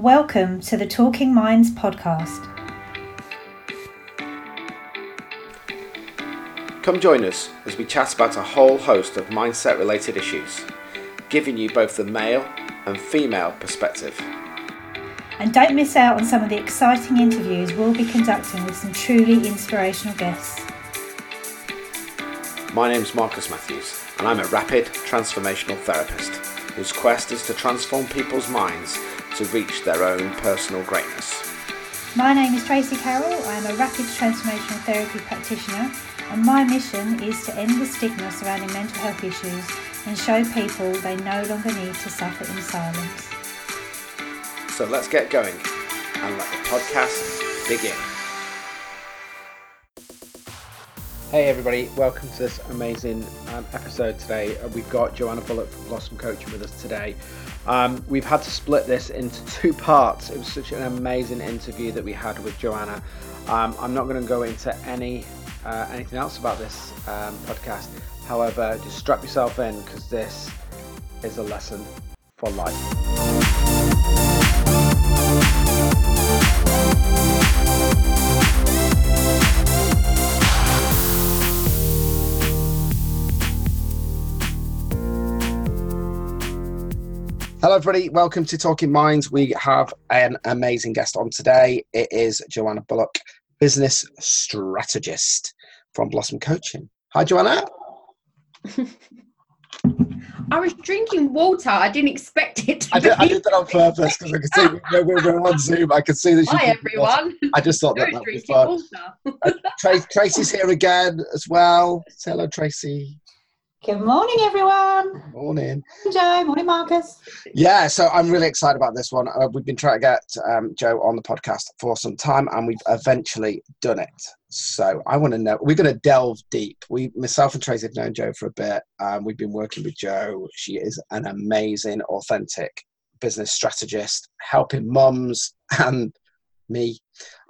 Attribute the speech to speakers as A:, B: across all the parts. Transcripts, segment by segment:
A: Welcome to the Talking Minds podcast.
B: Come join us as we chat about a whole host of mindset related issues, giving you both the male and female perspective.
A: And don't miss out on some of the exciting interviews we'll be conducting with some truly inspirational guests.
B: My name's Marcus Matthews, and I'm a rapid transformational therapist whose quest is to transform people's minds to reach their own personal greatness.
A: My name is Tracy Carroll. I'm a rapid transformational therapy practitioner, and my mission is to end the stigma surrounding mental health issues and show people they no longer need to suffer in silence.
B: So let's get going and let the podcast begin. Hey everybody, welcome to this amazing um, episode today. Uh, we've got Joanna Bullock from Blossom Coaching with us today. Um, we've had to split this into two parts. It was such an amazing interview that we had with Joanna. Um, I'm not going to go into any uh, anything else about this um, podcast. However, just strap yourself in because this is a lesson for life. Hello, everybody. Welcome to Talking Minds. We have an amazing guest on today. It is Joanna Bullock, business strategist from Blossom Coaching. Hi, Joanna.
C: I was drinking water. I didn't expect it.
B: I did, I did that on purpose because I could see we're, we're on Zoom. I could see that.
C: Hi, everyone.
B: I just thought that would be fun. Uh, Tracy's here again as well. Say hello, Tracy.
D: Good morning, everyone.
B: Morning.
D: Joe. Morning, Marcus.
B: Yeah, so I'm really excited about this one. Uh, we've been trying to get um, Joe on the podcast for some time, and we've eventually done it. So I want to know. We're going to delve deep. We, myself and Tracy, have known Joe for a bit. Um, we've been working with Joe. She is an amazing, authentic business strategist, helping mums and me.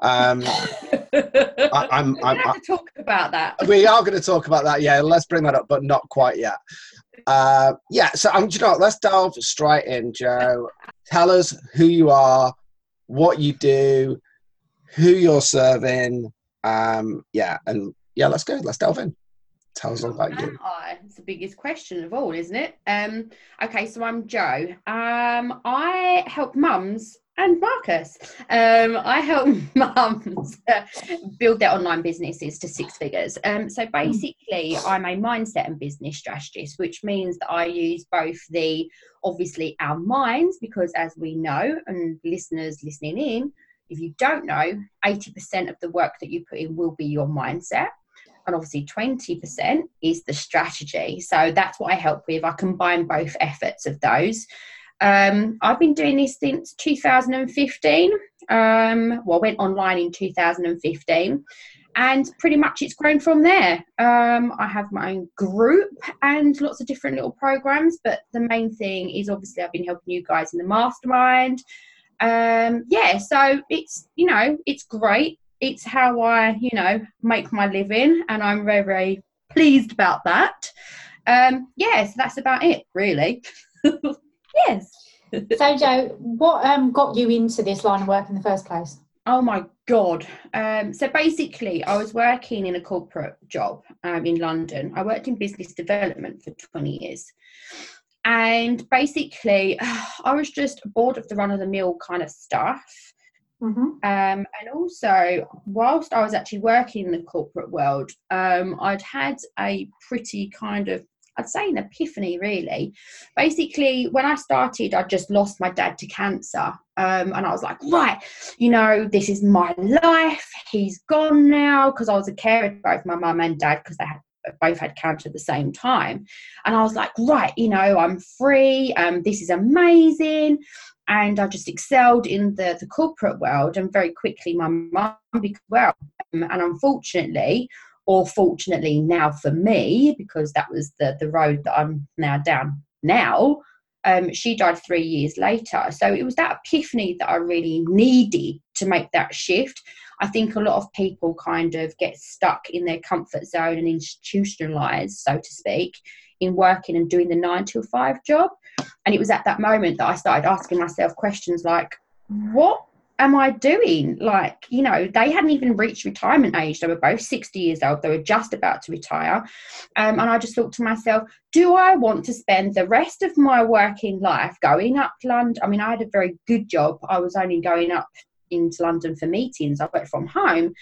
B: Um,
C: I, I'm, I'm, have to talk about that.
B: We are going to talk about that. Yeah, let's bring that up, but not quite yet. Uh, yeah, so. Um, you know, let's delve straight in, Joe. Tell us who you are, what you do, who you're serving. Um, yeah, and yeah, let's go. Let's delve in. Tell us all about you.
C: I? It's the biggest question of all, isn't it? Um, okay, so I'm Joe. Um, I help mums and Marcus. Um, I help mums build their online businesses to six figures. Um, so basically, I'm a mindset and business strategist, which means that I use both the obviously our minds, because as we know, and listeners listening in, if you don't know, 80% of the work that you put in will be your mindset. And obviously, 20% is the strategy. So that's what I help with. I combine both efforts of those. Um, I've been doing this since 2015. Um, well, I went online in 2015 and pretty much it's grown from there. Um, I have my own group and lots of different little programs, but the main thing is obviously I've been helping you guys in the mastermind. Um, yeah, so it's you know it's great. It's how I you know make my living, and I'm very very pleased about that. Um, yeah, so that's about it really. Yes.
D: so, Joe, what um, got you into this line of work in the first place?
C: Oh my God. Um, so basically, I was working in a corporate job um, in London. I worked in business development for 20 years. And basically, I was just bored of the run of the mill kind of stuff. Mm-hmm. Um, and also, whilst I was actually working in the corporate world, um, I'd had a pretty kind of I'd say an epiphany really. Basically, when I started, I just lost my dad to cancer. Um, and I was like, right, you know, this is my life. He's gone now because I was a carer both my mum and dad because they had both had cancer at the same time. And I was like, right, you know, I'm free. Um, this is amazing. And I just excelled in the, the corporate world. And very quickly, my mum became well. Um, and unfortunately, or fortunately now for me because that was the the road that i'm now down now um, she died three years later. So it was that epiphany that i really needed to make that shift. I think a lot of people kind of get stuck in their comfort zone and institutionalized so to speak in working and doing the nine to five job. And it was at that moment that i started asking myself questions like what am I doing? Like, you know, they hadn't even reached retirement age. They were both 60 years old. They were just about to retire. Um, and I just thought to myself, do I want to spend the rest of my working life going up London? I mean, I had a very good job. I was only going up into London for meetings. I worked from home.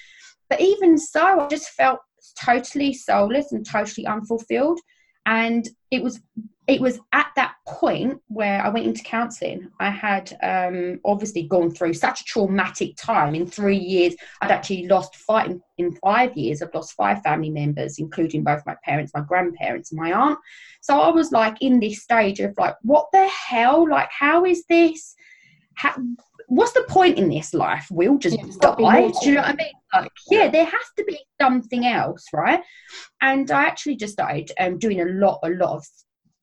C: But even so, I just felt totally soulless and totally unfulfilled. And it was it was at that point where I went into counselling. I had um, obviously gone through such a traumatic time. In three years, I'd actually lost five. In, five years, I've lost five family members, including both my parents, my grandparents, and my aunt. So I was like in this stage of like, what the hell? Like, how is this? How, what's the point in this life? We'll just yeah, die. Do you know what I mean? Like, yeah, there has to be something else, right? And I actually just started um, doing a lot, a lot of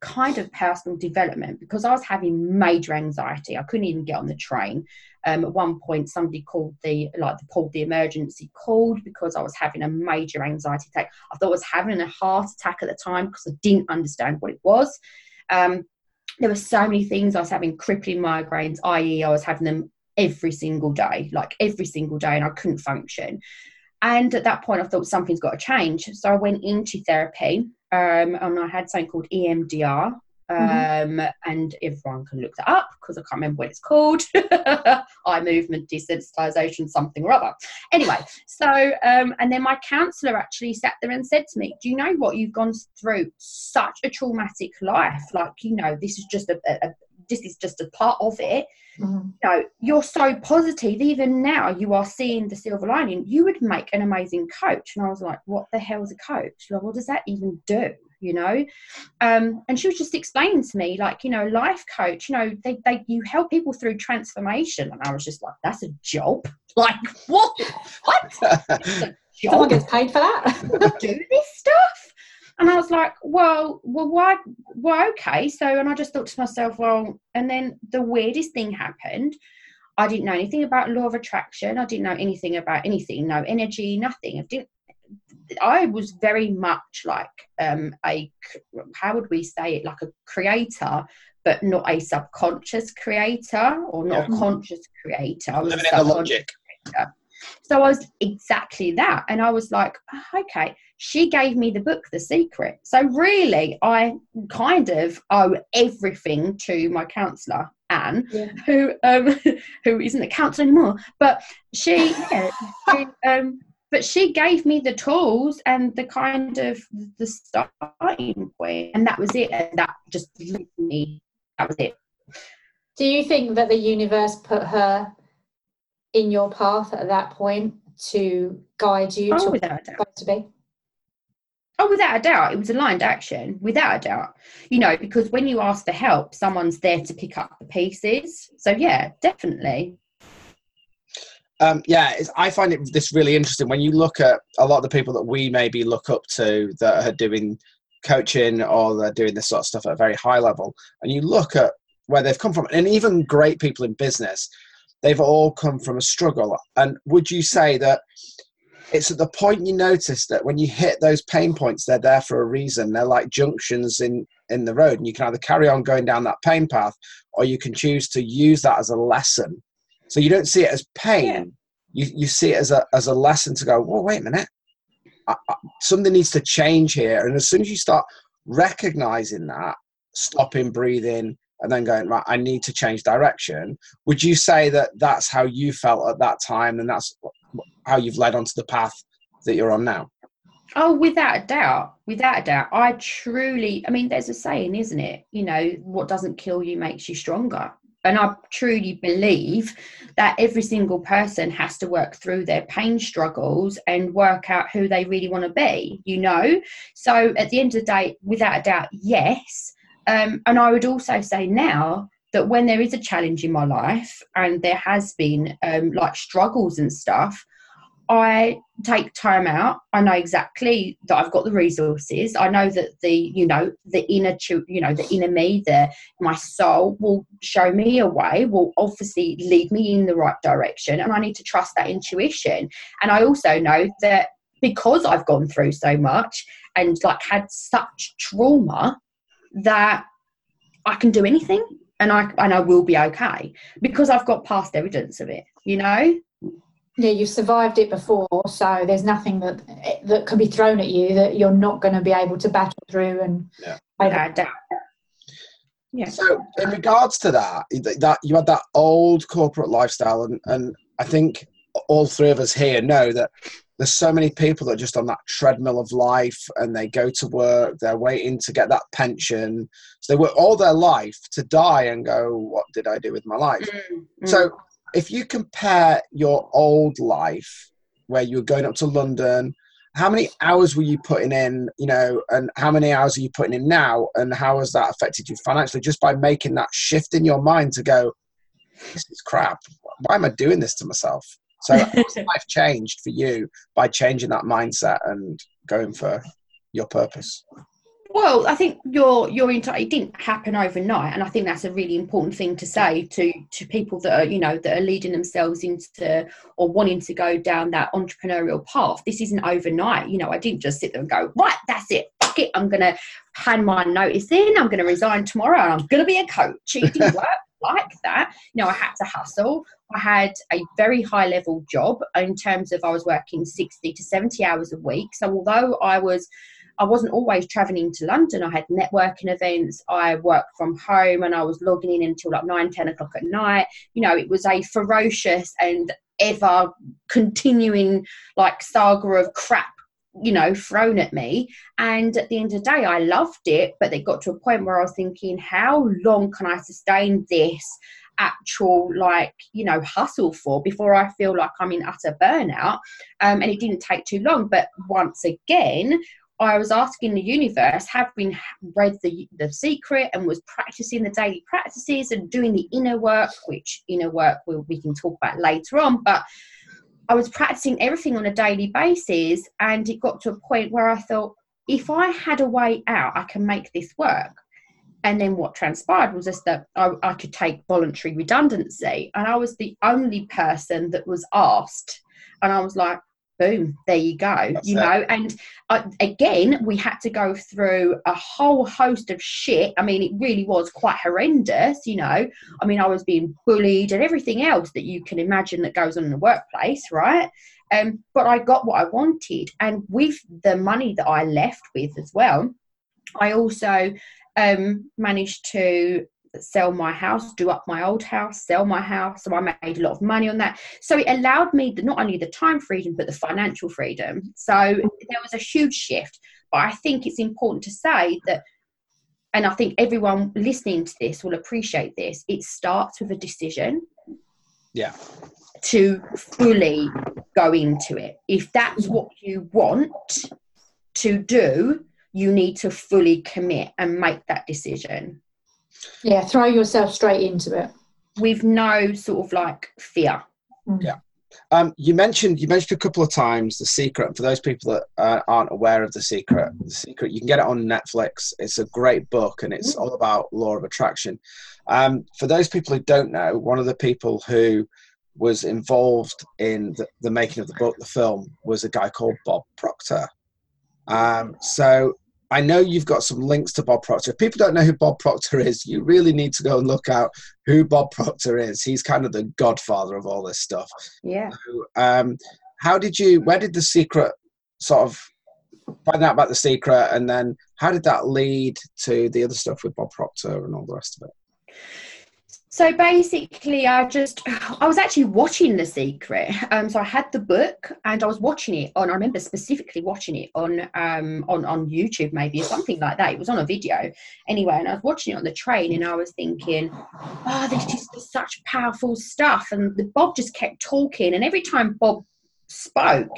C: kind of personal development because I was having major anxiety. I couldn't even get on the train. Um, at one point, somebody called the like pulled the emergency called because I was having a major anxiety attack. I thought I was having a heart attack at the time because I didn't understand what it was. Um, there were so many things. I was having crippling migraines, i.e., I was having them every single day, like every single day, and I couldn't function. And at that point, I thought something's got to change. So I went into therapy um, and I had something called EMDR. Mm-hmm. Um, and everyone can look that up because I can't remember what it's called. Eye movement desensitization, something or other. Anyway, so um, and then my counsellor actually sat there and said to me, "Do you know what you've gone through? Such a traumatic life. Like you know, this is just a, a, this is just a part of it. Mm-hmm. You know, you're so positive. Even now, you are seeing the silver lining. You would make an amazing coach. And I was like, what the hell is a coach? Like, what does that even do? You know, um, and she was just explaining to me, like, you know, life coach. You know, they, they you help people through transformation, and I was just like, that's a job. Like, what? What?
A: Someone gets paid for that.
C: do this stuff and I was like, well, well, why? Well, okay. So, and I just thought to myself, well, and then the weirdest thing happened. I didn't know anything about law of attraction. I didn't know anything about anything, no energy, nothing. I didn't. I was very much like um, a, how would we say it, like a creator, but not a subconscious creator or not yeah. a conscious creator. I was
E: Living in the logic. Creator.
C: So I was exactly that. And I was like, oh, okay, she gave me the book, The Secret. So really, I kind of owe everything to my counsellor, Anne, yeah. who um, who isn't a counsellor anymore. But she, yeah, she um, but she gave me the tools and the kind of the starting point, and that was it. And that just me. That was it.
A: Do you think that the universe put her in your path at that point to guide you
C: oh,
A: to without a doubt. to be?
C: Oh, without a doubt, it was aligned action, without a doubt. You know, because when you ask for help, someone's there to pick up the pieces. So yeah, definitely.
E: Um, yeah, I find it this really interesting when you look at a lot of the people that we maybe look up to that are doing coaching or they're doing this sort of stuff at a very high level, and you look at where they've come from, and even great people in business they've all come from a struggle. And would you say that it's at the point you notice that when you hit those pain points, they're there for a reason. They're like junctions in in the road, and you can either carry on going down that pain path, or you can choose to use that as a lesson. So you don't see it as pain; yeah. you you see it as a as a lesson to go. Well, wait a minute, I, I, something needs to change here. And as soon as you start recognizing that, stopping, breathing, and then going right i need to change direction. Would you say that that's how you felt at that time and that's how you've led onto the path that you're on now?
C: Oh without a doubt without a doubt. I truly i mean there's a saying isn't it? You know what doesn't kill you makes you stronger. And i truly believe that every single person has to work through their pain struggles and work out who they really want to be you know? So at the end of the day without a doubt yes um, and I would also say now that when there is a challenge in my life and there has been um, like struggles and stuff, I take time out. I know exactly that I've got the resources. I know that the you know the inner you know the inner me, the my soul will show me a way. Will obviously lead me in the right direction, and I need to trust that intuition. And I also know that because I've gone through so much and like had such trauma, that I can do anything. and I and I will be okay because I've got past evidence of it. You know.
A: Yeah, you've survived it before, so there's nothing that that can be thrown at you that you're not going to be able to battle through and.
E: Yeah.
C: Okay,
E: yeah.
B: So, in regards to that, that you had that old corporate lifestyle, and and I think all three of us here know that there's so many people that are just on that treadmill of life, and they go to work, they're waiting to get that pension, so they work all their life to die and go, "What did I do with my life?"
C: Mm,
B: So, if you compare your old life, where you were going up to London, how many hours were you putting in, you know, and how many hours are you putting in now, and how has that affected you financially just by making that shift in your mind to go, this is crap. Why am I doing this to myself? So, life changed for you by changing that mindset and going for your purpose?
C: Well, I think your your entire it didn't happen overnight, and I think that's a really important thing to say to to people that are you know that are leading themselves into or wanting to go down that entrepreneurial path. This isn't overnight. You know, I didn't just sit there and go right, that's it, fuck it, I'm gonna hand my notice in, I'm gonna resign tomorrow, and I'm gonna be a coach. It didn't work like that. You know, I had to hustle. I had a very high level job in terms of I was working sixty to seventy hours a week. So although I was I wasn't always traveling to London. I had networking events. I worked from home and I was logging in until like nine, 10 o'clock at night. You know, it was a ferocious and ever continuing like saga of crap you know thrown at me and at the end of the day i loved it but it got to a point where i was thinking how long can i sustain this actual like you know hustle for before i feel like i'm in utter burnout um, and it didn't take too long but once again I was asking the universe, having read the the secret and was practicing the daily practices and doing the inner work, which inner work we, we can talk about later on. But I was practicing everything on a daily basis, and it got to a point where I thought, if I had a way out, I can make this work. And then what transpired was just that I, I could take voluntary redundancy, and I was the only person that was asked. And I was like, boom there you go
B: That's
C: you
B: it.
C: know? And uh, again we had to go through a whole host of shit. I mean it really was quite horrendous you know? I mean i was being bullied and everything else that you can imagine that goes on in the workplace right? Um, but i got what i wanted. And with the money that i left with as well i also um, managed to sell my house, do up my old house, sell my house. So I made a lot of money on that. So it allowed me the, not only the time freedom, but the financial freedom. So there was a huge shift. But I think it's important to say that, and I think everyone listening to this will appreciate this, it starts with a decision
B: Yeah.
C: to fully go into it. If that's what you want to do, you need to fully commit and make that decision
A: Yeah, throw yourself straight into it.
C: with no sort of like fear. Yeah.
B: Um, you mentioned you mentioned a couple of times the secret. For those people that uh, aren't aware of the secret, the secret you can get it on Netflix. It's a great book, and it's all about law of attraction. Um, for those people who don't know, one of the people who was involved in the, the making of the book, the film, was a guy called Bob Proctor. Um, so I know you've got some links to Bob Proctor. If people don't know who Bob Proctor is, you really need to go and look out who Bob Proctor is. He's kind of the godfather of all this stuff.
C: Yeah.
B: Um, how did you? Where did the secret sort of find out about the secret, and then how did that lead to the other stuff with Bob Proctor and all the rest of it?
C: So basically, I just I was actually watching The Secret. Um, so I had the book and I was watching it on. I remember specifically watching it on um on on YouTube maybe or something like that. It was on a video anyway, and I was watching it on the train and I was thinking, oh, this is such powerful stuff. And the Bob just kept talking, and every time Bob spoke.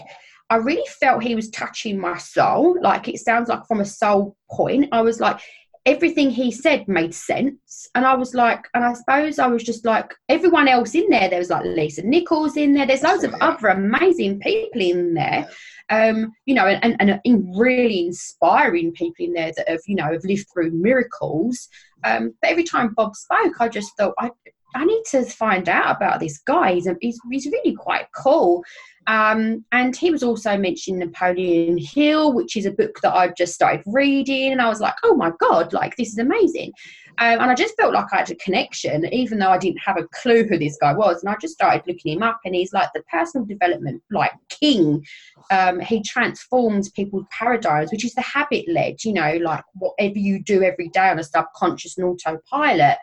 C: I really felt he was touching my soul. Like it sounds like from a soul point. I was like, everything he said made sense. And I was like, and I suppose I was just like, everyone else in there, there was like Lisa Nichols in there, there's loads of other amazing people in there. Um, you know, and, and, and really inspiring people in there that have, you know, have lived through miracles. Um, but every time Bob spoke, I just thought, I, I need to find out about this guy. He's, he's, he's really quite cool. Um, and he was also mentioning Napoleon Hill, which is a book that I've just started reading. And I was like, oh my God, like this is amazing. Um, and I just felt like I had a connection, even though I didn't have a clue who this guy was. And I just started looking him up, and he's like the personal development, like king. Um, he transforms people's paradigms, which is the habit led, you know, like whatever you do every day on a subconscious and autopilot,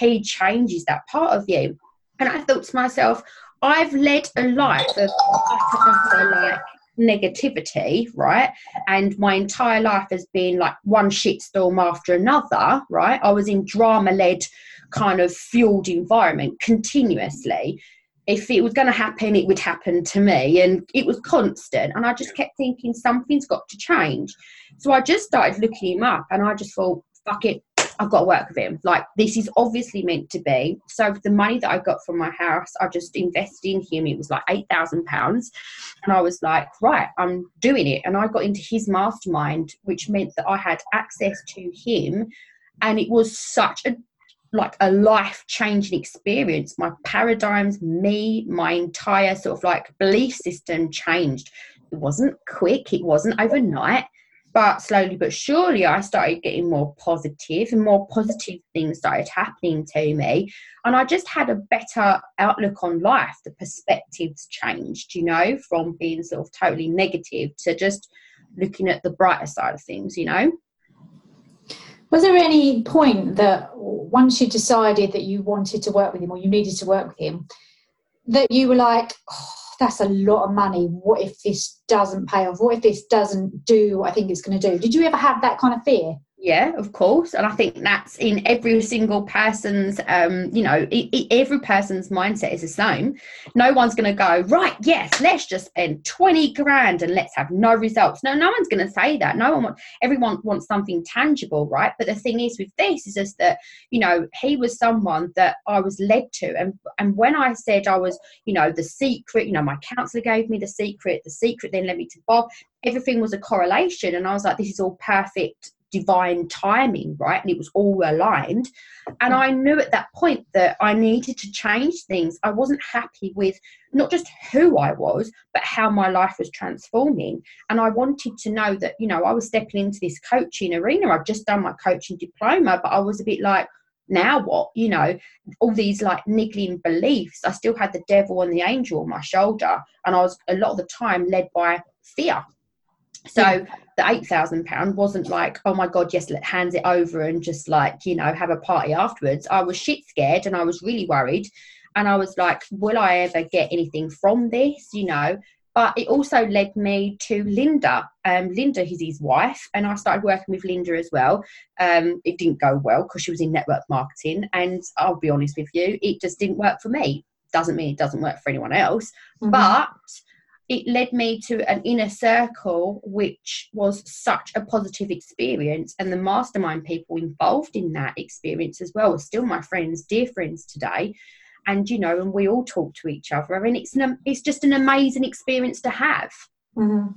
C: he changes that part of you. And I thought to myself, I've led a life of like negativity, right? And my entire life has been like one shitstorm after another, right? I was in drama led, kind of fueled environment continuously. If it was going to happen, it would happen to me. And it was constant. And I just kept thinking something's got to change. So I just started looking him up and I just thought, fuck it, I've got to work with him. Like this is obviously meant to be. So the money that I got from my house, I just invested in him. It was like eight thousand pounds, and I was like, right, I'm doing it. And I got into his mastermind, which meant that I had access to him, and it was such a like a life changing experience. My paradigms, me, my entire sort of like belief system changed. It wasn't quick. It wasn't overnight but slowly but surely i started getting more positive and more positive things started happening to me. And i just had a better outlook on life. The perspectives changed you know from being sort of totally negative to just looking at the brighter side of things you know?
A: Was there any point that once you decided that you wanted to work with him or you needed to work with him that you were like oh, that's a lot of money. What if this doesn't pay off? What if this doesn't do what I think it's going to do? Did you ever have that kind of fear?
C: Yeah of course and i think that's in every single person's um you know every person's mindset is the same. No one's going to go right yes let's just spend 20 grand and let's have no results. No no one's going to say that. No one wants everyone wants something tangible right? But the thing is with this is just that you know he was someone that i was led to and and when i said i was you know the secret you know my counselor gave me the secret the secret then led me to bob everything was a correlation and i was like this is all perfect divine timing, right? And it was all aligned. And I knew at that point that I needed to change things. I wasn't happy with not just who I was, but how my life was transforming. And I wanted to know that, you know, I was stepping into this coaching arena. I've just done my coaching diploma, but I was a bit like, now what? You know, all these like niggling beliefs. I still had the devil and the angel on my shoulder. And I was a lot of the time led by fear. So the eight thousand pound wasn't like, oh my god, yes, let hands it over and just like you know have a party afterwards. I was shit scared and I was really worried, and I was like, will I ever get anything from this? You know. But it also led me to Linda. Um, Linda is his wife, and I started working with Linda as well. Um, it didn't go well because she was in network marketing, and I'll be honest with you, it just didn't work for me. Doesn't mean it doesn't work for anyone else, mm-hmm. but it led me to an inner circle, which was such a positive experience. And the mastermind people involved in that experience as well are still my friends, dear friends today. And you know, and we all talk to each other, and it's an, it's just an amazing experience to have.
B: Mm-hmm.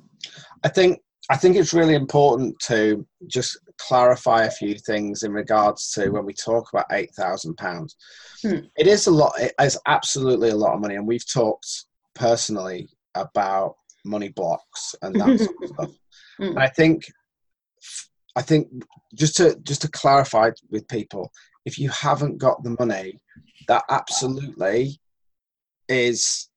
B: I think I think it's really important to just clarify a few things in regards to when we talk about eight thousand pounds. Hmm. It is a lot. It is absolutely a lot of money, and we've talked personally about money blocks and that sort of stuff. Mm. I think I think just to just to clarify with people, if you haven't got the money, that absolutely is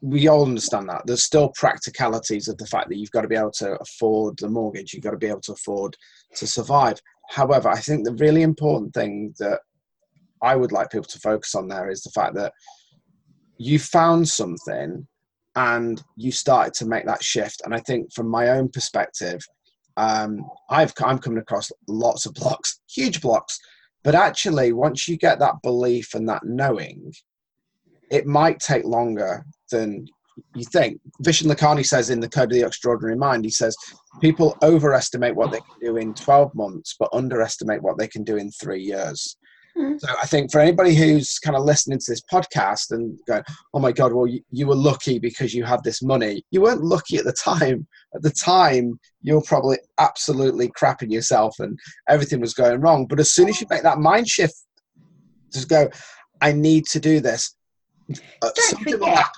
B: we all understand that. There's still practicalities of the fact that you've got to be able to afford the mortgage, you've got to be able to afford to survive. However, I think the really important thing that I would like people to focus on there is the fact that you found something and you started to make that shift. And I think from my own perspective, um, I've I'm coming across lots of blocks, huge blocks, but actually, once you get that belief and that knowing, it might take longer than you think. Vishen Lakhiani says in the Code of the Extraordinary Mind, he says people overestimate what they can do in 12 months, but underestimate what they can do in three years. Mm. So I think for anybody who's kind of listening to this podcast and going, "Oh my God, well you, you, were lucky because you had this money," you weren't lucky at the time. At the time, you were probably absolutely crapping yourself and everything was going wrong. But as soon as you make that mind shift, just go, I need to do this. Uh,
C: Don't
B: something will
C: forget-
B: happen.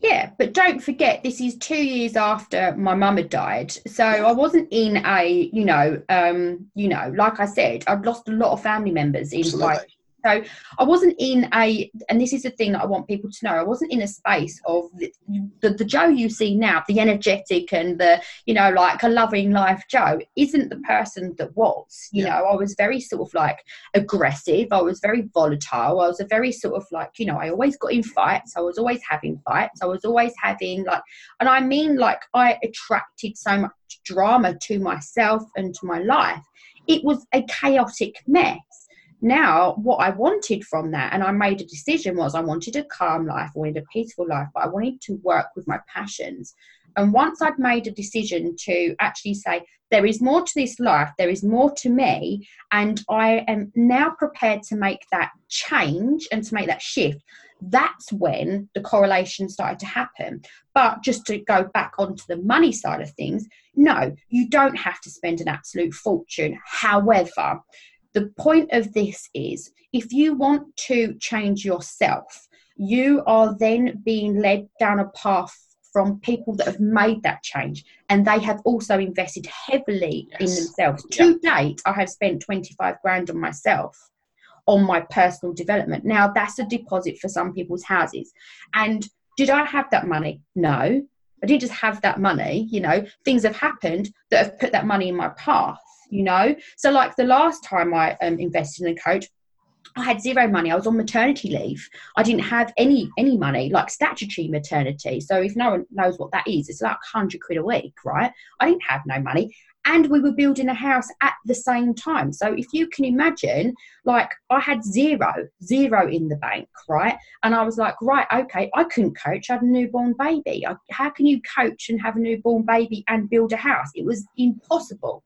C: Yeah, but don't forget, this is two years after my mum had died. So I wasn't in a, you know, um, you know, like I said, I've lost a lot of family members in
B: Absolutely.
C: my So I wasn't in a, and this is the thing that I want people to know. I wasn't in a space of the, the, the Joe you see now, the energetic and the, you know, like a loving life Joe, isn't the person that was. You
B: Yeah.
C: know, I was very sort of like aggressive. I was very volatile. I was a very sort of like, you know, I always got in fights. I was always having fights. I was always having like, and I mean like I attracted so much drama to myself and to my life. It was a chaotic mess now what i wanted from that and i made a decision was i wanted a calm life i wanted a peaceful life but i wanted to work with my passions. And once i'd made a decision to actually say there is more to this life there is more to me and i am now prepared to make that change and to make that shift that's when the correlation started to happen. But just to go back onto the money side of things no you don't have to spend an absolute fortune however the point of this is if you want to change yourself, you are then being led down a path from people that have made that change and they have also invested heavily in
B: Yes.
C: themselves. To date, I have spent 25 grand on myself on my personal development. Now, that's a deposit for some people's houses. And did I have that money? No. I didn't just have that money, you know, things have happened that have put that money in my path, you know. So, like the last time I um, invested in a coach, I had zero money. I was on maternity leave. I didn't have any any money, like statutory maternity. So if no one knows what that is, it's like hundred quid a week, right? I didn't have no money, and we were building a house at the same time. So if you can imagine, like I had zero, zero in the bank, right? And I was like, right, okay, I couldn't coach. I had a newborn baby. I, how can you coach and have a newborn baby and build a house? It was impossible.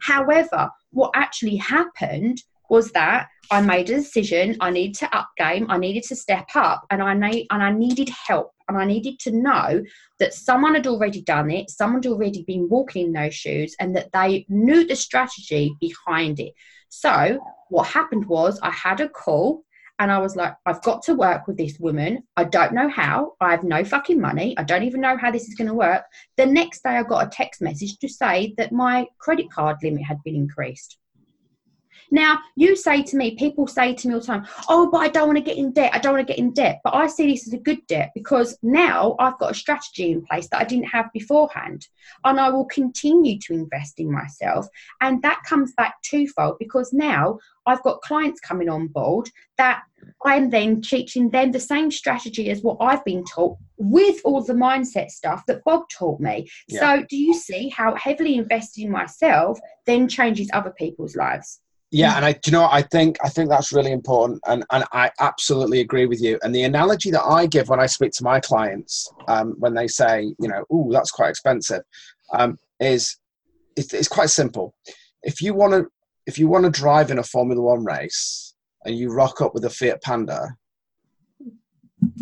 C: However, what actually happened was that I made a decision. I needed to up game. I needed to step up, and I need and I needed help. And I needed to know that someone had already done it. Someone had already been walking in those shoes, and that they knew the strategy behind it. So what happened was I had a call. And I was like, I've got to work with this woman. I don't know how. I have no fucking money. I don't even know how this is going to work. The next day, I got a text message to say that my credit card limit had been increased. Now, you say to me, people say to me all the time, oh, but I don't want to get in debt. I don't want to get in debt. But I see this as a good debt because now I've got a strategy in place that I didn't have beforehand. And I will continue to invest in myself. And that comes back twofold because now I've got clients coming on board that I'm then teaching them the same strategy as what I've been taught with all the mindset stuff that Bob taught me.
B: Yeah.
C: So, do you see how heavily investing in myself then changes other people's lives?
B: Yeah, and I, you know. I think I think that's really important, and and I absolutely agree with you. And the analogy that I give when I speak to my clients, um, when they say, you know, oh, that's quite expensive," um, is it's, it's quite simple. If you want to, if you want to drive in a Formula One race and you rock up with a Fiat Panda,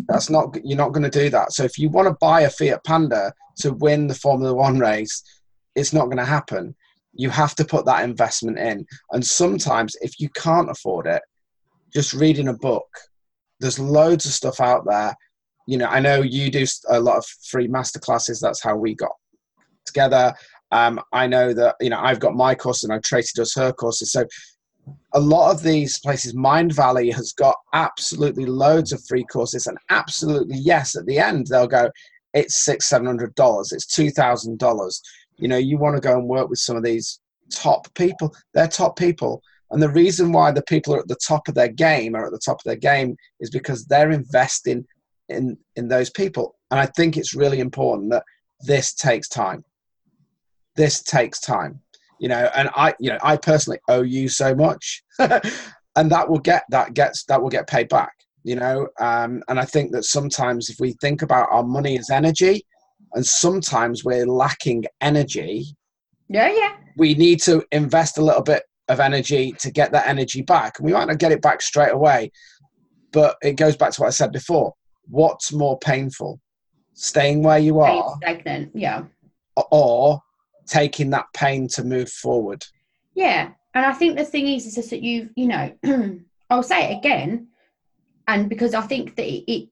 B: that's not you're not going to do that. So if you want to buy a Fiat Panda to win the Formula One race, it's not going to happen. You have to put that investment in. And sometimes, if you can't afford it, just reading a book, there's loads of stuff out there. You know, I know you do a lot of free masterclasses. That's how we got together. Um, I know that, you know, I've got my course and I Tracy does her courses. So a lot of these places, Mindvalley has got absolutely loads of free courses and absolutely, yes, at the end, they'll go, it's six, seven hundred dollars. It's two thousand dollars you know you want to go and work with some of these top people they're top people. And the reason why the people are at the top of their game are at the top of their game is because they're investing in in those people. And i think it's really important that this takes time. This takes time you know and i you know i personally owe you so much. And that will get that gets that will get paid back you know? Um, and i think that sometimes if we think about our money as energy and sometimes we're lacking energy
C: Yeah, yeah.
B: we need to invest a little bit of energy to get that energy back we might not get it back straight away but it goes back to what i said before what's more painful staying where you are
C: stagnant. Yeah.
B: or taking that pain to move forward
C: Yeah, and I think the thing is, is just that you've, you know, I'll say it again. and because I think that it, it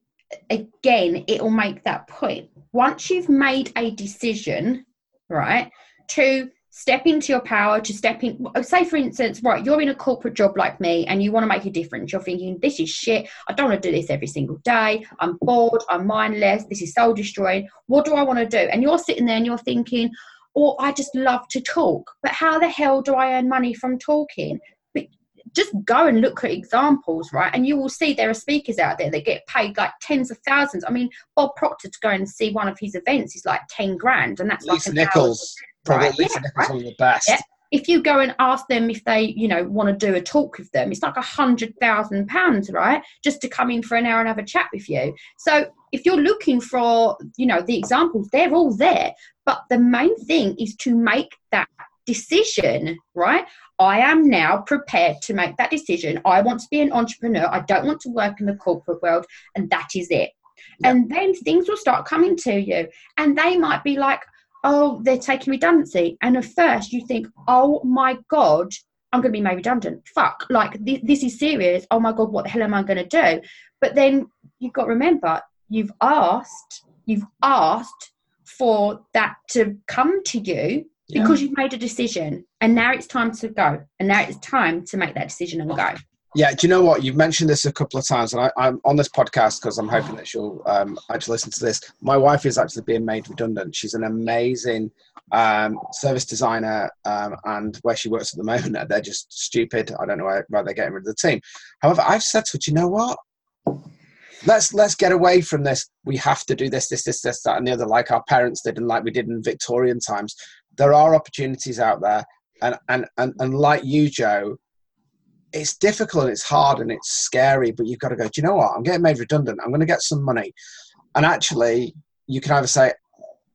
C: again it will make that point. Once you've made a decision, right, to step into your power to step in oh, say for instance right you're in a corporate job like me and you want to make a difference. You're thinking this is shit. I don't want to do this every single day. I'm bored. I'm mindless. This is soul destroying. What do i want to do? And you're sitting there and you're thinking or oh, i just love to talk. But how the hell do i earn money from talking just go and look at examples right? And you will see there are speakers out there that get paid like tens of thousands. I mean bob proctor to go and see one of his events is like 10 grand and that's
B: Lisa
C: like
B: Nichols Probably
C: Right,
B: Lisa
C: yeah,
B: Nichols of the best.
C: Yeah. if you go and ask them if they you know want to do a talk with them it's like a hundred thousand pounds right? Just to come in for an hour and have a chat with you. So if you're looking for you know the examples they're all there. But the main thing is to make that decision right i am now prepared to make that decision i want to be an entrepreneur i don't want to work in the corporate world and that is it
B: Yeah.
C: and then things will start coming to you and they might be like oh, they're taking redundancy. And at first you think, oh my God, I'm going to be made redundant. Fuck, like th- this is serious. Oh my God, what the hell am I going to do? But then you've got to remember, you've asked, you've asked for that to come to you
B: Yeah.
C: because you've made a decision. And now it's time to go. And now it's time to make that decision and go.
B: Yeah, do you know what? You've mentioned this a couple of times, and I, I'm on this podcast because I'm hoping that she'll um, actually listen to this. My wife is actually being made redundant. She's an amazing um, service designer, um, and where she works at the moment, they're just stupid. I don't know why, why they're getting rid of the team. However, I've said to her, do you know what? Let's let's get away from this. We have to do this, this, this, this, that, and the other, like our parents did, and like we did in Victorian times. There are opportunities out there, and and and, and like you, Joe, it's difficult, and it's hard, and it's scary. But you've got to go. Do you know what? I'm getting made redundant. I'm going to get some money, and actually, you can either say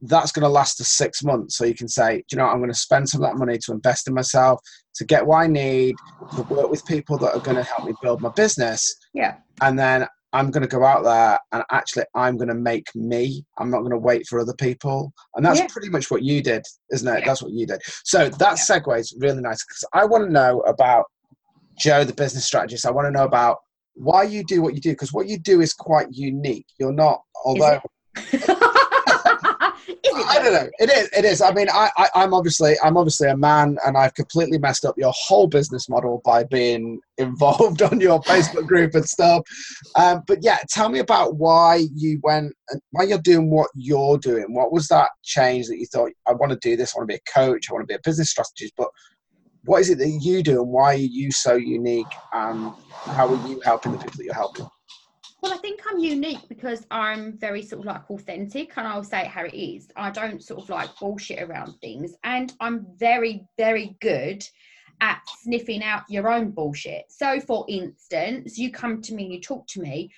B: that's going to last us six months, or you can say, do you know, what? I'm going to spend some of that money to invest in myself, to get what I need, to work with people that are going to help me build my business,
C: Yeah.
B: and then I'm going to go out there and actually I'm going to make me. I'm not going to wait for other people. And that's
C: Yeah.
B: pretty much what you did, isn't it?
C: Yeah.
B: That's what you did. So that segue is really nice because I want to know about Joe, the business strategist. I want to know about why you do what you do because what you do is quite unique. You're not, although? I don't know. It is. It is. I mean, I, I, I'm obviously, I'm obviously a man, and I've completely messed up your whole business model by being involved on your Facebook group and stuff. Um, but yeah, tell me about why you went, why you're doing what you're doing. What was that change that you thought, I want to do this? I want to be a coach. I want to be a business strategist. But what is it that you do, and why are you so unique? And how are you helping the people that you're helping?
C: Well, I think I'm unique because I'm very sort of like authentic and I'll say it how it is. I don't sort of like bullshit around things. And I'm very, very good at sniffing out your own bullshit. So, for instance, you come to me and you talk to me,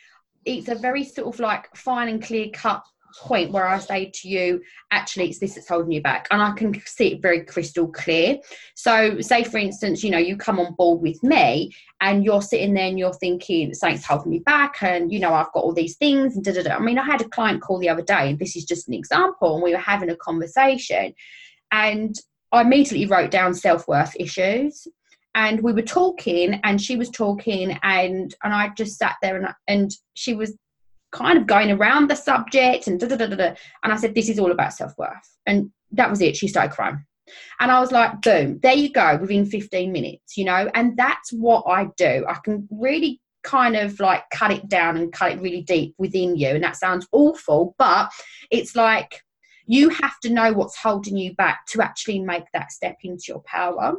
C: it's a very sort of like fine and clear cut point where I say to you, actually, it's this that's holding you back. And I can see it very crystal clear. So, say for instance, you know, you come on board with me and you're sitting there and you're thinking something's holding me back and you know i've got all these things and da, da, da. i mean i had a client call the other day and this is just an example and we were having a conversation and i immediately wrote down self-worth issues and we were talking and she was talking and and i just sat there and and she was kind of going around the subject and da, da, da, da, and i said this is all about self-worth and that was it she started crying and I was like, boom, there you go, within 15 minutes, you know, and that's what I do. I can really kind of like cut it down and cut it really deep within you. And that sounds awful, but it's like you have to know what's holding you back to actually make that step into your power.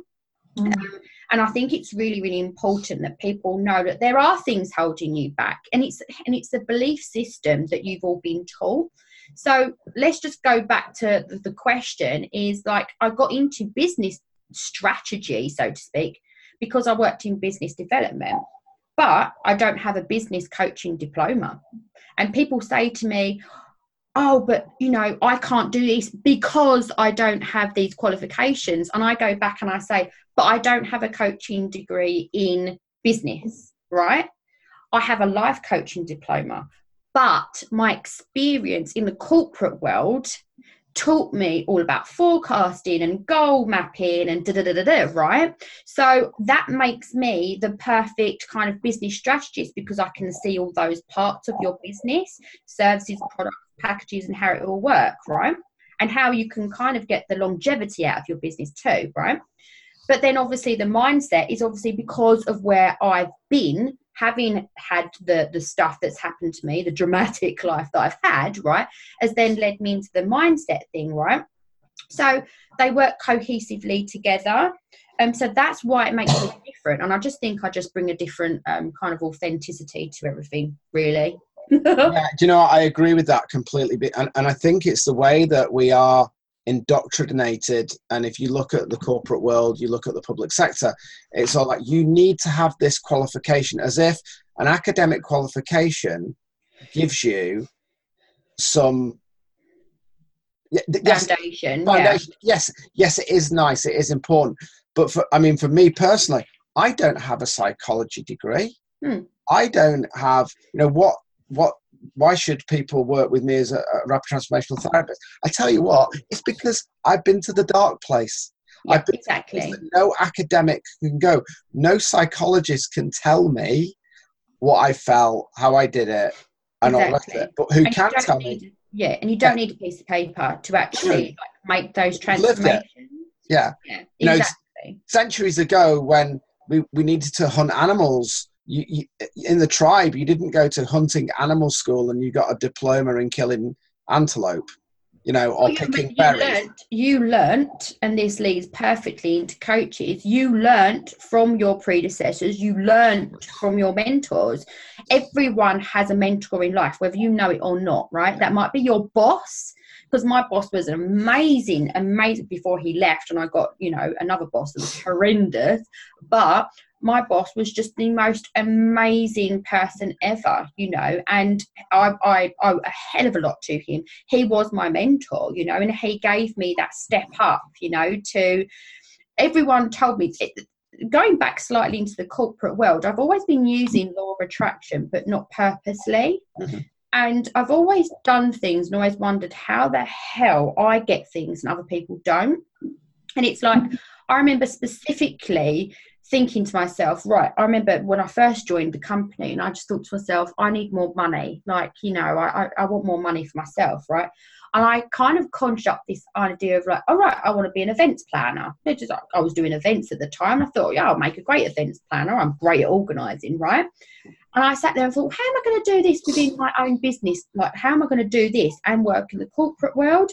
A: Mm.
C: Um, and I think it's really, really important that people know that there are things holding you back, and it's and it's the belief system that you've all been taught. So let's just go back to the- the question: is like I got into business strategy, so to speak, because I worked in business development, but I don't have a business coaching diploma. And people say to me, oh but you know i can't do this because i don't have these qualifications and i go back and i say but i don't have a coaching degree in business right i have a life coaching diploma but my experience in the corporate world taught me all about forecasting and goal mapping and da da da da da, right? So that makes me the perfect kind of business strategist because I can see all those parts of your business, services, products, packages, and how it will work, right? And how you can kind of get the longevity out of your business too, right? But then obviously the mindset is obviously because of where I've been having had the the stuff that's happened to me the dramatic life that i've had right has then led me into the mindset thing right? So they work cohesively together. Um, so that's why it makes it different. And i just think i just bring a different um, kind of authenticity to everything really.
B: Yeah, do you know i agree with that completely. And, and i think it's the way that we are indoctrinated and if you look at the corporate world you look at the public sector it's all like you need to have this qualification as if an academic qualification gives you some
C: yes, foundation,
B: foundation. Yeah. yes yes it is nice it is important but for i mean for me personally i don't have a psychology degree hmm. i don't have you know what what why should people work with me as a, a rapid transformational therapist? I tell you what, it's because I've been to the dark place.
C: Yeah, exactly.
B: No academic can go. No psychologist can tell me what I felt, how I did it, and exactly. all of it. But who and can tell
C: need,
B: me?
C: Yeah, and you don't yeah. need a piece of paper to actually like, make those transformations.
B: Yeah.
C: yeah, exactly.
B: You know, centuries ago, when we, we needed to hunt animals, you, you, in the tribe you didn't go to hunting animal school and you got a diploma in killing antelope you know or well, picking
C: you
B: berries.
C: learnt, you learnt and this leads perfectly into coaches you learnt from your predecessors you learnt from your mentors. Everyone has a mentor in life whether you know it or not right? That might be your boss because my boss was amazing amazing before he left and i got you know another boss that was horrendous but my boss was just the most amazing person ever, you know, and I, I owe a hell of a lot to him. He was my mentor, you know, and he gave me that step up, you know, to everyone told me. It, going back slightly into the corporate world, I've always been using law of attraction, but not purposely. Mm-hmm. And I've always done things and always wondered how the hell I get things and other people don't. And it's like, I remember specifically thinking to myself, right, I remember when I first joined the company and I just thought to myself, I need more money. Like, you know, I, I, I want more money for myself, right? And I kind of conjured up this idea of like, all right, I want to be an events planner. Just, I was doing events at the time. I thought, yeah, I'll make a great events planner. I'm great at organising, right? And I sat there and thought, how am I going to do this within my own business? Like, how am I going to do this and work in the corporate world?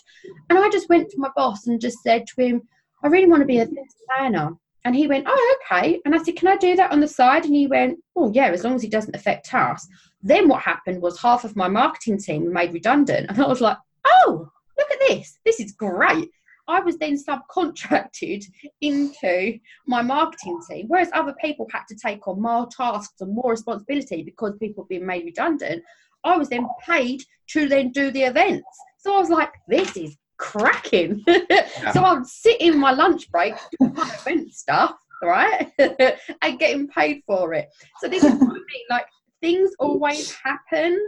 C: And I just went to my boss and just said to him, I really want to be a events planner. And he went, Oh, okay. And I said, Can I do that on the side? And he went, Oh, yeah, as long as it doesn't affect us. Then what happened was half of my marketing team were made redundant. And I was like, Oh, look at this. This is great. I was then subcontracted into my marketing team, whereas other people had to take on more tasks and more responsibility because people being made redundant. I was then paid to then do the events. So I was like, this is cracking. Yeah. so I'd sit in my lunch break doing my event stuff, right? and getting paid for it. So this is what I mean. Like things always happen.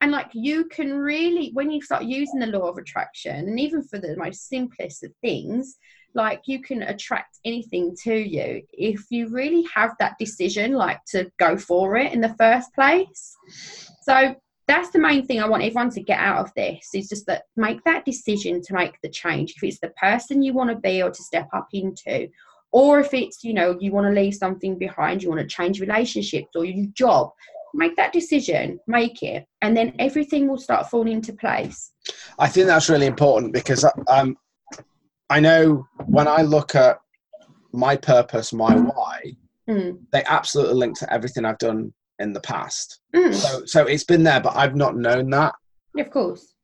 C: And like you can really, when you start using the law of attraction, and even for the most simplest of things, like you can attract anything to you if you really have that decision, like to go for it in the first place. So that's the main thing I want everyone to get out of this is just that make that decision to make the change. If it's the person you want to be or to step up into, or if it's, you know, you want to leave something behind, you want to change relationships or your job, make that decision, make it, and then everything will start falling into place.
B: I think that's really important because um, I know when I look at my purpose, my why, mm. they absolutely link to everything I've done in the past. Mm. So, so it's been there, but I've not known that.
C: Of course.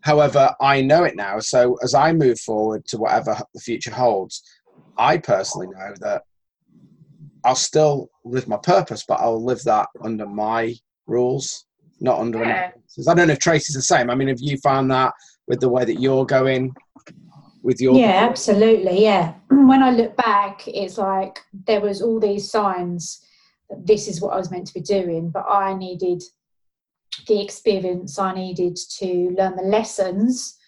B: However, I know it now. So as I move forward to whatever the future holds, I personally know that I'll still live my purpose, but I'll live that under my rules, not under yeah. anyone. I don't know if Tracy's the same. I mean, have you found that with the way that you're going with your?
A: Yeah, absolutely. Yeah. When I look back, it's like there was all these signs this is what I was meant to be doing, but I needed the experience, I needed to learn the lessons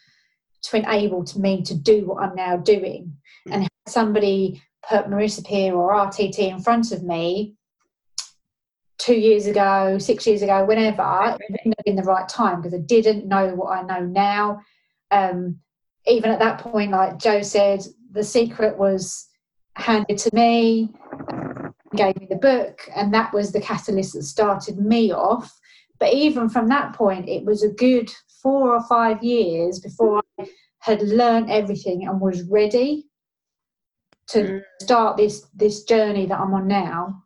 A: to enable to me to do what I'm now doing. And had somebody put Marissa Peer or RTT in front of me two years ago, six years ago, whenever, it wouldn't have been the right time because I didn't know what I know now. Um, even at that point, like Joe said, the secret was handed to me, gave me the book, and that was the catalyst that started me off. But even from that point, it was a good four or five years before I had learned everything and was ready to
C: Mm.
A: start this this journey that I'm on now.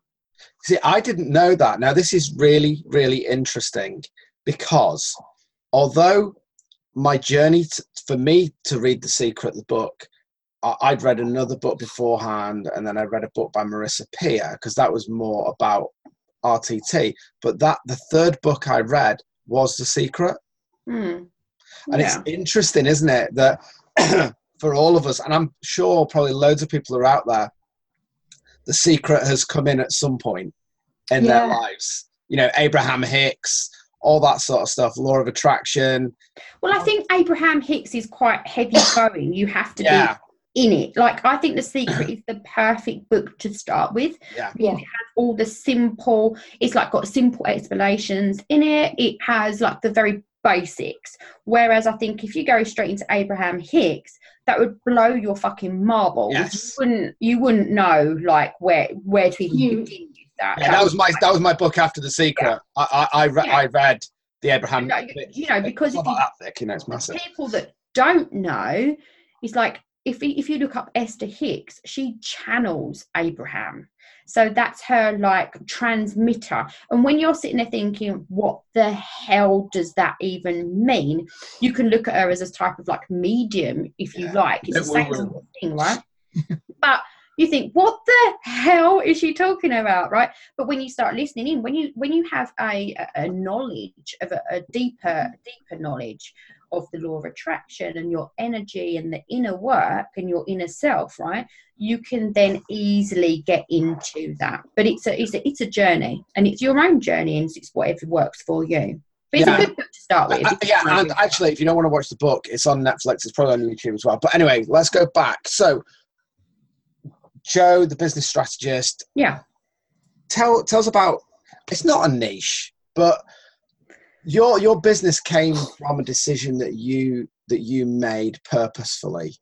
B: See, I didn't know that. Now, this is really, really interesting because although my journey for me to read The Secret, the book, I'd read another book beforehand and then I read a book by Marissa Peer because that was more about RTT. But that the third book I read was The Secret.
C: Hmm.
B: And
C: Yeah.
B: it's interesting, isn't it, that for all of us, and I'm sure probably loads of people are out there, the secret has come in at some point in their lives. You know, Abraham Hicks, all that sort of stuff, law of attraction.
C: Well, I think Abraham Hicks is quite heavy going. You have to
B: Yeah,
C: be in it. Like, I think The Secret is the perfect book to start with.
B: yeah,
A: Yeah.
C: It has all the simple, it's like got simple explanations in it. It has like the very basics. Whereas I think if you go straight into Abraham Hicks, that would blow your fucking marbles.
B: Yes.
C: You wouldn't you wouldn't know like where where to even
A: You-
C: begin with that.
B: yeah. That was my that was my book after the secret. I I I, re-
C: Yeah.
B: I read the Abraham.
C: You know, you- know, because
B: it's
C: if you-
B: thick, you know, it's massive.
C: people that don't know, it's like if if you look up Esther Hicks, she channels Abraham. So that's her like transmitter. And when you're sitting there thinking, what the hell does that even mean? You can look at her as a type of like medium, if you
B: Yeah.
C: like. It's the same sort of thing, right? but you think, what the hell is she talking about, right? But when you start listening in, when you when you have a, a- a knowledge of a, a deeper deeper knowledge of the law of attraction and your energy and the inner work and your inner self, right? You can then easily get into that. But it's a it's a it's a journey, and it's your own journey, and it's whatever works for you. But it's
B: Yeah.
C: a good book to start with.
B: Uh, yeah, and actually, if you don't want to watch the book, it's on Netflix. It's probably on YouTube as well. But anyway, let's go back. So, Joe, the business strategist,
C: yeah.
B: tell tell us about. It's not a niche, but your your business came from a decision that you that you made purposefully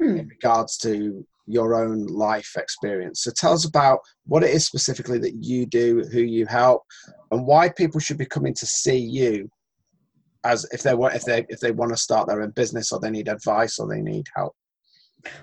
C: Hmm.
B: in regards to your own life experience. So tell us about what it is specifically that you do, who you help, and why people should be coming to see you as if they want if they if they want to start their own business or they need advice or they need help.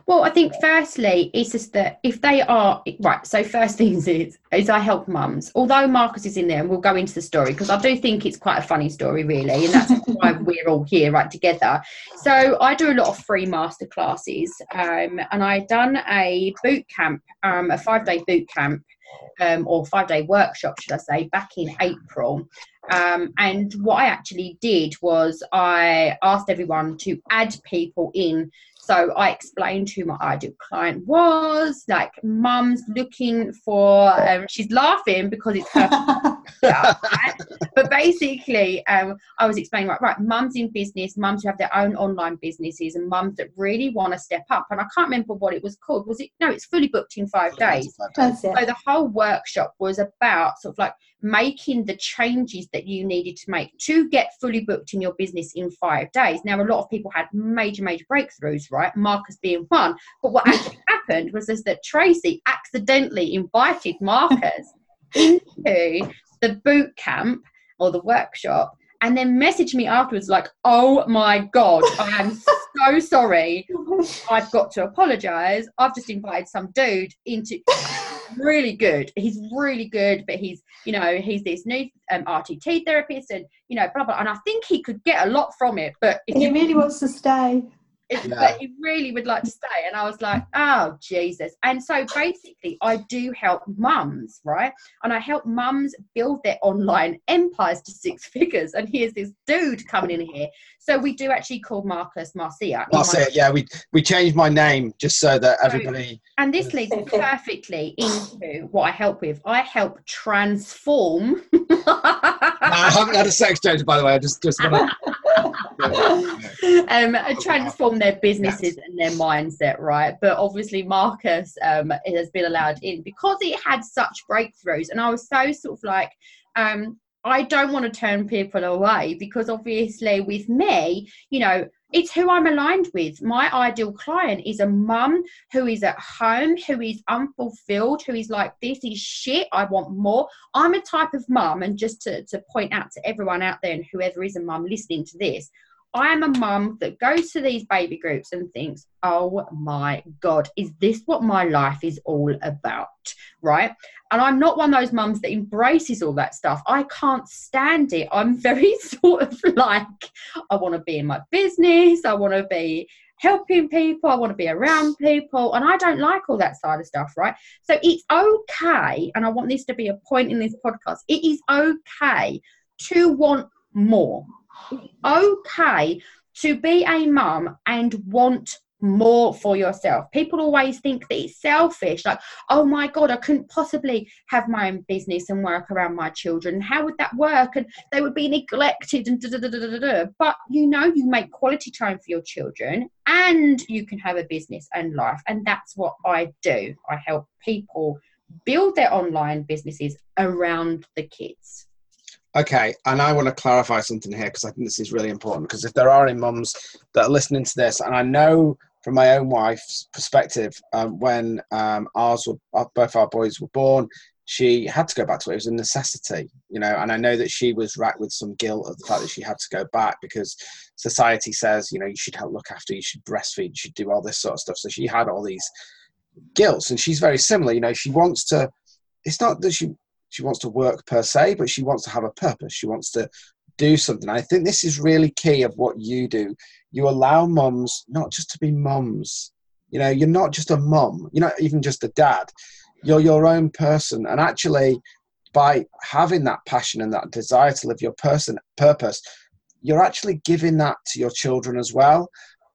C: Well, I think firstly, it's just that if they are right. So first things is is I help mums. Although Marcus is in there, and we'll go into the story because I do think it's quite a funny story, really, and that's why we're all here right together. So I do a lot of free master classes, um, and I done a boot camp, um, a five day boot camp, um, or five day workshop, should I say, back in April. Um, and what I actually did was I asked everyone to add people in so I explained who my ideal client was, like mum's looking for, um, she's laughing because it's her right? But basically, um, I was explaining, right, right, mums in business, mums who have their own online businesses, and mums that really want to step up. And I can't remember what it was called. Was it? No, it's fully booked in five days.
A: That's it.
C: So the whole workshop was about sort of like making the changes that you needed to make to get fully booked in your business in five days. Now, a lot of people had major, major breakthroughs, right? Marcus being one. But what actually happened was is that Tracy accidentally invited Marcus into the boot camp or the workshop and then messaged me afterwards like, oh my God, I am so sorry. I've got to apologize. I've just invited some dude into really good. He's really good, but he's you know he's this new um, RTT therapist, and you know blah blah. And I think he could get a lot from it, but if
A: he
C: you
A: really wants to stay.
C: It,
B: Yeah.
C: but he really would like to stay. And I was like, oh, Jesus. And so basically, I do help mums, right? And I help mums build their online empires to six figures. And here's this dude coming in here. So we do actually call Marcus Marcia.
B: Marcia,
C: my-
B: Yeah, we we changed my name just so that everybody.
C: And this leads perfectly into what I help with. I help transform.
B: I haven't had a sex change, by the way. I just just want to.
C: um, transform their businesses and their mindset, right? But obviously, Marcus um, has been allowed in because he had such breakthroughs, and I was so sort of like, um, I don't want to turn people away because obviously, with me, you know, it's who I'm aligned with. My ideal client is a mum who is at home, who is unfulfilled, who is like, this is shit, I want more. I'm a type of mum, and just to, to point out to everyone out there and whoever is a mum listening to this, I am a mum that goes to these baby groups and thinks, oh my God, is this what my life is all about? Right. And I'm not one of those mums that embraces all that stuff. I can't stand it. I'm very sort of like, I want to be in my business, I want to be helping people, I want to be around people, and I don't like all that side of stuff, right? So it's okay, and I want this to be a point in this podcast. It is okay to want more okay to be a mum and want more for yourself. People always think that it's selfish, like, oh my God, I couldn't possibly have my own business and work around my children. How would that work? And they would be neglected and da da da da da da. But you know, you make quality time for your children and you can have a business and life. And that's what I do. I help people build their online businesses around the kids.
B: Okay, and I want to clarify something here because I think this is really important. Because if there are any mums that are listening to this, and I know from my own wife's perspective, um, when um, ours were both our boys were born, she had to go back to it. It was a necessity, you know. And I know that she was racked with some guilt of the fact that she had to go back because society says, you know, you should help look after, you should breastfeed, you should do all this sort of stuff. So she had all these guilts, and she's very similar. You know, she wants to. It's not that she she wants to work per se, but she wants to have a purpose. She wants to do something. I think this is really key of what you do. You allow mums not just to be mums. You know, you're not just a mum. You're not even just a dad. You're your own person. And actually, by having that passion and that desire to live your person purpose, you're actually giving that to your children as well.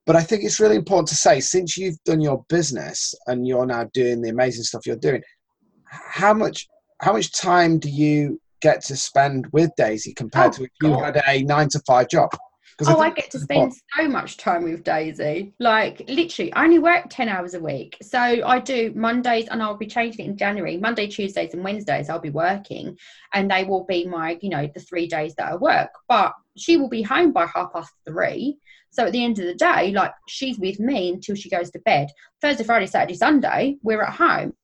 B: But I think it's really important to say, since you've done your business and you're now doing the amazing stuff you're doing, how much how much time do you get to spend with Daisy compared oh, to if you God. had a nine to five job?
C: Oh, I, I get to spend so much time with Daisy. Like literally, I only work ten hours a week. So I do Mondays, and I'll be changing it in January. Monday, Tuesdays, and Wednesdays, I'll be working, and they will be my, you know, the three days that I work. But she will be home by half past three. So at the end of the day, like she's with me until she goes to bed. Thursday, Friday, Saturday, Sunday, we're at home.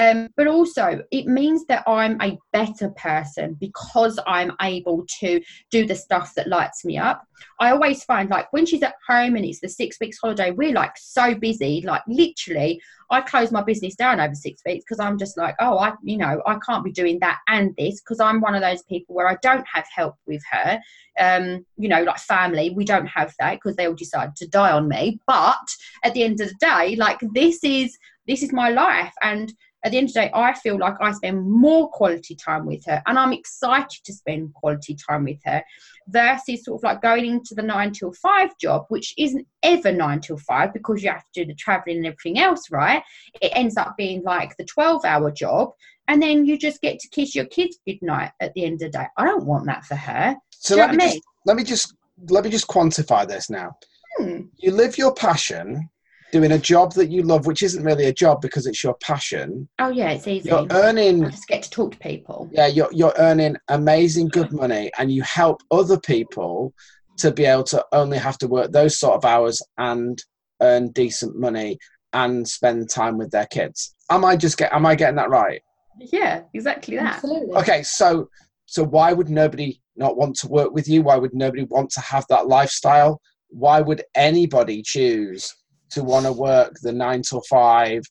C: Um, but also, it means that I'm a better person because I'm able to do the stuff that lights me up. I always find, like, when she's at home and it's the six weeks holiday, we're like so busy. Like, literally, I close my business down over six weeks because I'm just like, oh, I, you know, I can't be doing that and this because I'm one of those people where I don't have help with her. Um, you know, like family, we don't have that because they all decide to die on me. But at the end of the day, like, this is this is my life and at the end of the day, I feel like I spend more quality time with her and I'm excited to spend quality time with her versus sort of like going into the nine till five job, which isn't ever nine till five because you have to do the traveling and everything else, right? It ends up being like the 12 hour job and then you just get to kiss your kids goodnight at the end of the day. I don't want that for her.
B: So let me, just, let me just let me just quantify this now. Hmm. You live your passion doing a job that you love, which isn't really a job because it's your passion.
C: Oh yeah, it's easy.
B: You're earning.
C: I just get to talk to people.
B: Yeah, you're you're earning amazing good money, and you help other people to be able to only have to work those sort of hours and earn decent money and spend time with their kids. Am I just get? Am I getting that right?
C: Yeah, exactly that.
A: Absolutely.
B: Okay, so so why would nobody not want to work with you? Why would nobody want to have that lifestyle? Why would anybody choose to want to work the nine to five,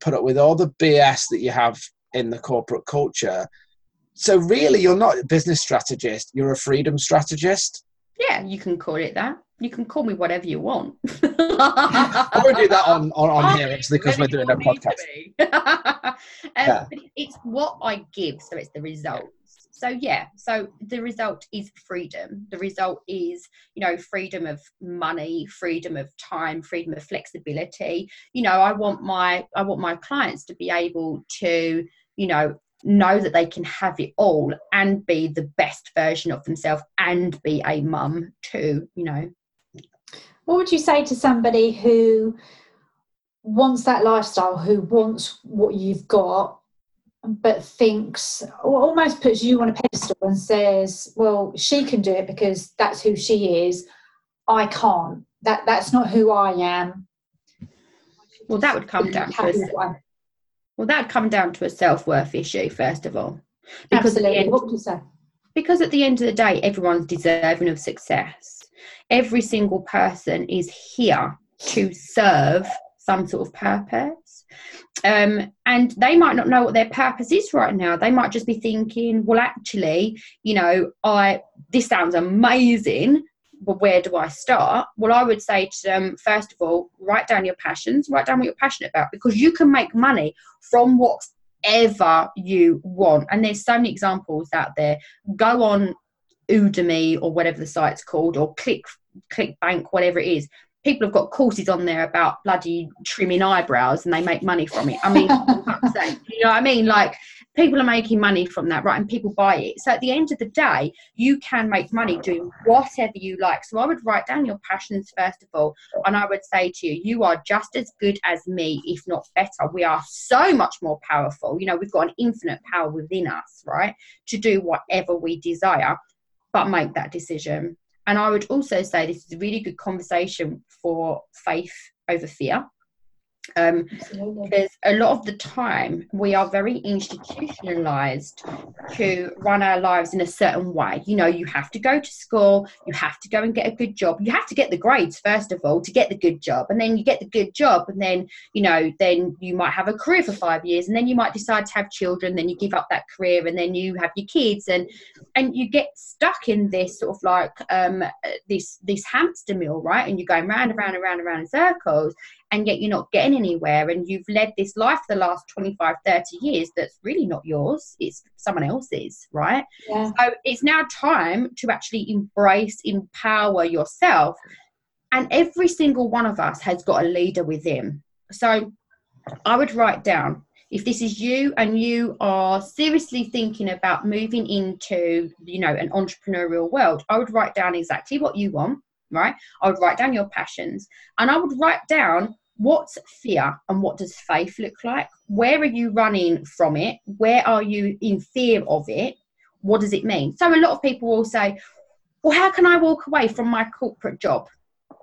B: put up with all the BS that you have in the corporate culture. So really, you're not a business strategist. You're a freedom strategist.
C: Yeah, you can call it that. You can call me whatever you want.
B: I won't do that on, on, on here, actually, because we're doing a podcast.
C: um, yeah. It's what I give, so it's the result so yeah so the result is freedom. The result is you know freedom of money freedom of time freedom of flexibility. You know i want my i want my clients to be able to you know know that they can have it all and be the best version of themselves and be a mum too you know.
A: What would you say to somebody who wants that lifestyle, who wants what you've got, but thinks or almost puts you on a pedestal and says, "Well, she can do it because that's who she is. I can't. That that's not who I am."
C: Well, that would come down to a, well, that would come down to a self worth issue first of all.
A: Because Absolutely. End, what would you say?
C: Because at the end of the day, everyone's deserving of success. Every single person is here to serve some sort of purpose. Um, and they might not know what their purpose is right now. They might just be thinking, well, actually, you know, I this sounds amazing, but where do I start? Well, I would say to them, first of all, write down your passions, write down what you're passionate about, because you can make money from whatever you want. And there's so many examples out there. Go on Udemy or whatever the site's called, or Click ClickBank, whatever it is people have got courses on there about bloody trimming eyebrows and they make money from it. I mean, you know what I mean? Like people are making money from that, right? And people buy it. So at the end of the day, you can make money doing whatever you like. So I would write down your passions first of all, and I would say to you, you are just as good as me, if not better. We are so much more powerful. You know, we've got an infinite power within us, right? To do whatever we desire, but make that decision. And I would also say this is a really good conversation for faith over fear um, because a lot of the time we are very institutionalized to run our lives in a certain way. You know, you have to go to school, you have to go and get a good job, you have to get the grades first of all to get the good job, and then you get the good job, and then you know, then you might have a career for five years, and then you might decide to have children, then you give up that career, and then you have your kids, and and you get stuck in this sort of like um, this this hamster wheel, right? And you're going round and round and round and round in circles, and yet you're not getting anywhere and you've led this life the last 25 30 years that's really not yours it's someone else's right? Yeah. so it's now time to actually embrace empower yourself and every single one of us has got a leader within. So i would write down if this is you and you are seriously thinking about moving into you know an entrepreneurial world i would write down exactly what you want right? I would write down your passions and i would write down what's fear and what does faith look like? Where are you running from it? Where are you in fear of it? What does it mean? So, a lot of people will say, Well, how can I walk away from my corporate job?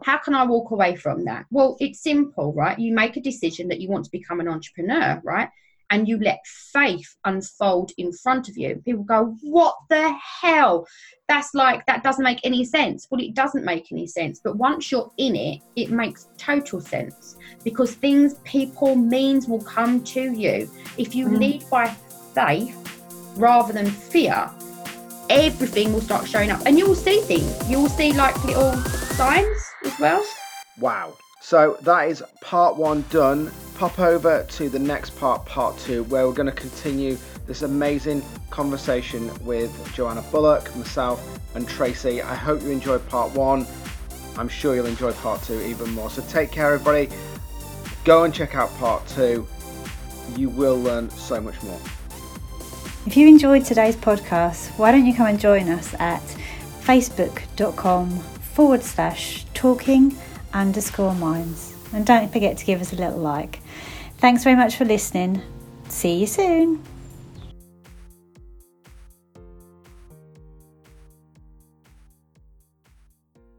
C: How can I walk away from that? Well, it's simple, right? You make a decision that you want to become an entrepreneur, right? And you let faith unfold in front of you. People go, What the hell? That's like, that doesn't make any sense. Well, it doesn't make any sense. But once you're in it, it makes total sense because things, people, means will come to you. If you mm. lead by faith rather than fear, everything will start showing up and you will see things. You will see like little signs as well.
E: Wow. So that is part one done pop over to the next part, part two, where we're going to continue this amazing conversation with Joanna Bullock, myself, and Tracy. I hope you enjoyed part one. I'm sure you'll enjoy part two even more. So take care, everybody. Go and check out part two. You will learn so much more.
F: If you enjoyed today's podcast, why don't you come and join us at facebook.com forward slash talking underscore minds. And don't forget to give us a little like. Thanks very much for listening. See you soon.